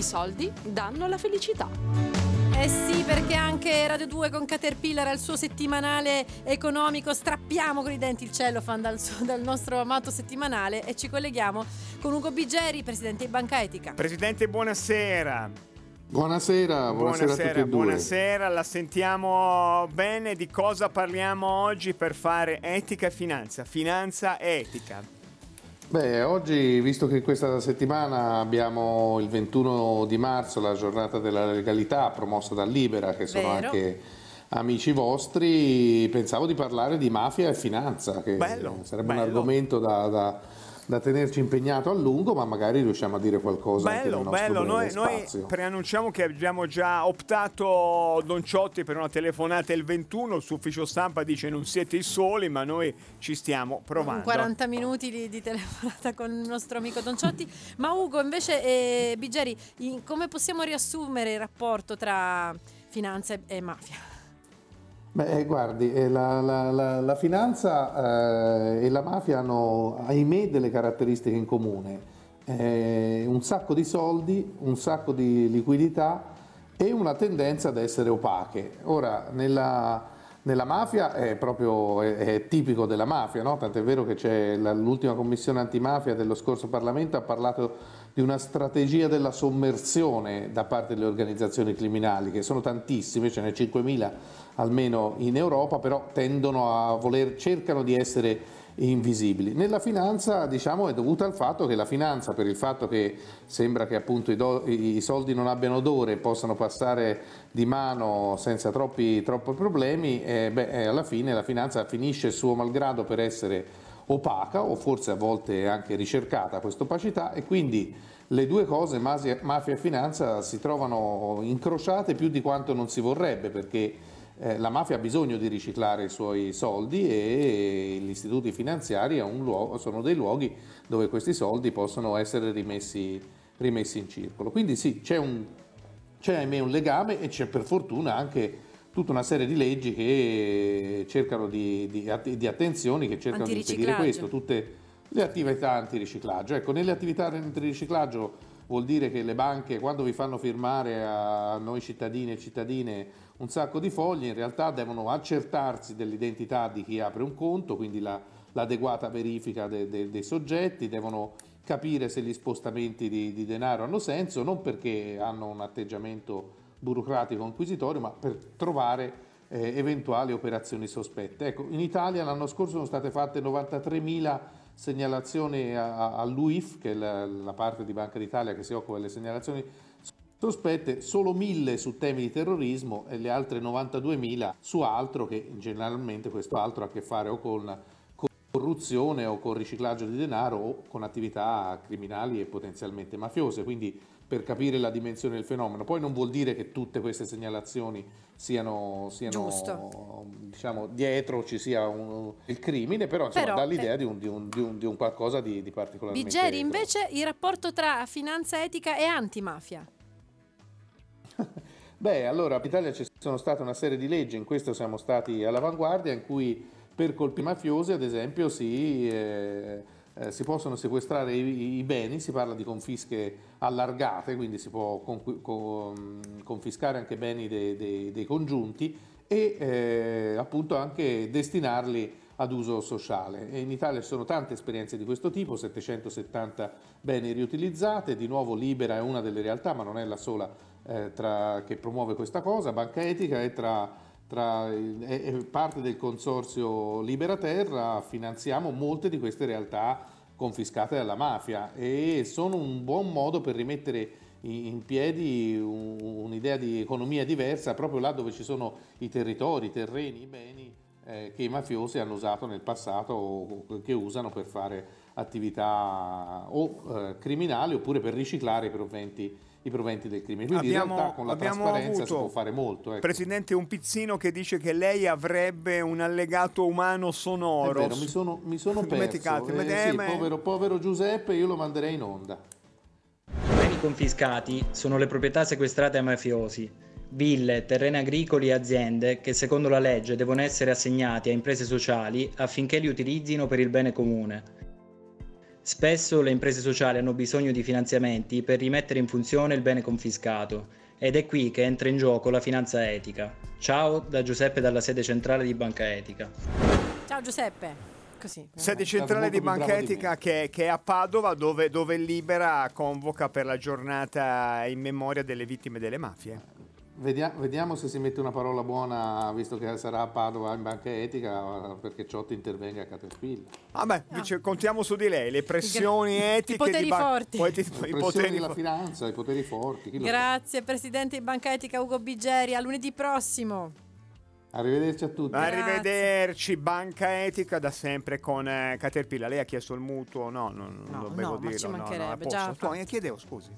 I soldi danno la felicità. Eh sì, perché anche Radio 2 con Caterpillar ha il suo settimanale economico. Strappiamo con i denti il cellophane dal, suo- dal nostro amato settimanale e ci colleghiamo con Ugo Bigeri, presidente di Banca Etica. Presidente, buonasera. Buonasera, buonasera, a tutti e due. buonasera, la sentiamo bene. Di cosa parliamo oggi per fare etica e finanza? Finanza e etica. Beh, oggi, visto che questa settimana abbiamo il 21 di marzo, la giornata della legalità promossa da Libera, che sono Vero. anche amici vostri, pensavo di parlare di mafia e finanza, che Bello, sarebbe un bello. argomento da, da- da tenerci impegnato a lungo, ma magari riusciamo a dire qualcosa anche Bello, bello. Noi, noi preannunciamo che abbiamo già optato Don Ciotti per una telefonata il 21. Il suo ufficio stampa dice non siete i soli, ma noi ci stiamo provando. 40 minuti di, di telefonata con il nostro amico Don Ciotti. Ma Ugo, invece, eh, Bigeri, in- come possiamo riassumere il rapporto tra finanza e mafia? Beh, eh, guardi, eh, la, la- la- la finanza eh, e la mafia hanno, ahimè, delle caratteristiche in comune. Eh, un sacco di soldi, un sacco di liquidità e una tendenza ad essere opache. Ora, nella, nella mafia è proprio è, è tipico della mafia, no? tant'è vero che l'ultima commissione antimafia dello scorso Parlamento ha parlato di una strategia della sommersione da parte delle organizzazioni criminali, che sono tantissime, ce ne 5.000 almeno in Europa, però tendono a voler, cercano di essere invisibili. Nella finanza diciamo è dovuta al fatto che la finanza per il fatto che sembra che appunto i, do- i soldi non abbiano odore e possano passare di mano senza troppi, troppi problemi, eh, beh, eh, alla fine la finanza finisce suo malgrado per essere opaca o forse a volte anche ricercata questa opacità e quindi le due cose, mafia e finanza, si trovano incrociate più di quanto non si vorrebbe perché eh, la mafia ha bisogno di riciclare i suoi soldi e gli istituti finanziari luogo- sono dei luoghi dove questi soldi possono essere rimessi, rimessi in circolo. Quindi sì, c'è, un, c'è ahimè un legame e c'è per fortuna anche tutta una serie di leggi che cercano di, di, di attenzioni che cercano di impedire questo, tutte le attività antiriciclaggio. Ecco, nelle attività antiriciclaggio vuol dire che le banche quando vi fanno firmare a noi cittadini e cittadine un sacco di fogli, in realtà devono accertarsi dell'identità di chi apre un conto, quindi la- l'adeguata verifica de- de- dei soggetti, devono capire se gli spostamenti di, di denaro hanno senso, non perché hanno un atteggiamento burocratico inquisitorio, ma per trovare eh, eventuali operazioni sospette. Ecco, in Italia l'anno scorso sono state fatte 93.000 segnalazioni all'UIF, che è la, la parte di Banca d'Italia che si occupa delle segnalazioni sospette, solo 1.000 su temi di terrorismo e le altre 92.000 su altro che generalmente questo altro ha a che fare o con corruzione o con riciclaggio di denaro o con attività criminali e potenzialmente mafiose. Quindi per capire la dimensione del fenomeno. Poi non vuol dire che tutte queste segnalazioni siano, siano diciamo, dietro ci sia un- il crimine, però, insomma, Però, dà l'idea eh, di, un, di, un, di, un, qualcosa di, di particolarmente grosso. invece, il rapporto tra finanza etica e antimafia. Beh, allora in Italia ci sono state una serie di leggi, in questo siamo stati all'avanguardia, in cui per colpi mafiosi, ad esempio, si, eh, eh, si possono sequestrare i, i beni, si parla di confische allargate, quindi si può conqui- con- confiscare anche beni dei, dei- dei congiunti e eh, appunto anche destinarli ad uso sociale. E in Italia ci sono tante esperienze di questo tipo, 770 beni riutilizzate, di nuovo Libera è una delle realtà, ma non è la sola eh, tra- che promuove questa cosa, Banca Etica è, tra, tra- è- parte del consorzio Libera Terra, finanziamo molte di queste realtà confiscate dalla mafia e sono un buon modo per rimettere in piedi un- un'idea di economia diversa proprio là dove ci sono i territori, i terreni, i beni eh, che i mafiosi hanno usato nel passato o che usano per fare attività o eh, criminali oppure per riciclare i proventi, i proventi del crimine. Quindi in Abbiamo- realtà con la trasparenza si può fare molto. ecco. Presidente, un pizzino che dice che lei avrebbe un allegato umano È sonoro. vero, mi sono, mi sono perso. Eh, sì, povero, povero Giuseppe, io lo manderei in onda. I beni confiscati sono le proprietà sequestrate ai mafiosi, ville, terreni agricoli e aziende che secondo la legge devono essere assegnati a imprese sociali affinché li utilizzino per il bene comune. Spesso le imprese sociali hanno bisogno di finanziamenti per rimettere in funzione il bene confiscato ed è qui che entra in gioco la finanza etica. Ciao da Giuseppe dalla sede centrale di Banca Etica. Ciao Giuseppe. Così. Sede centrale di Banca. Etica che, che è a Padova dove, dove Libera convoca per la giornata in memoria delle vittime delle mafie. Vedia- vediamo se si mette una parola buona, visto che sarà a Padova in banca etica, perché Ciotti intervenga a Caterpillar. Vabbè, dice, contiamo su di lei, le pressioni I etiche poteri di Ban- forti. Poi ti- Le i pressioni poteri della finanza, i poteri forti. chi lo sa. Grazie Presidente di Banca Etica Ugo Bigeri, a lunedì prossimo. Arrivederci a tutti. Arrivederci, Banca Etica da sempre con eh, Caterpillar. Lei ha chiesto il mutuo? No, no, non No, dovevo no, ma dirlo. ci no, no, mancherebbe, a posto. già Sto- chiedevo, scusi.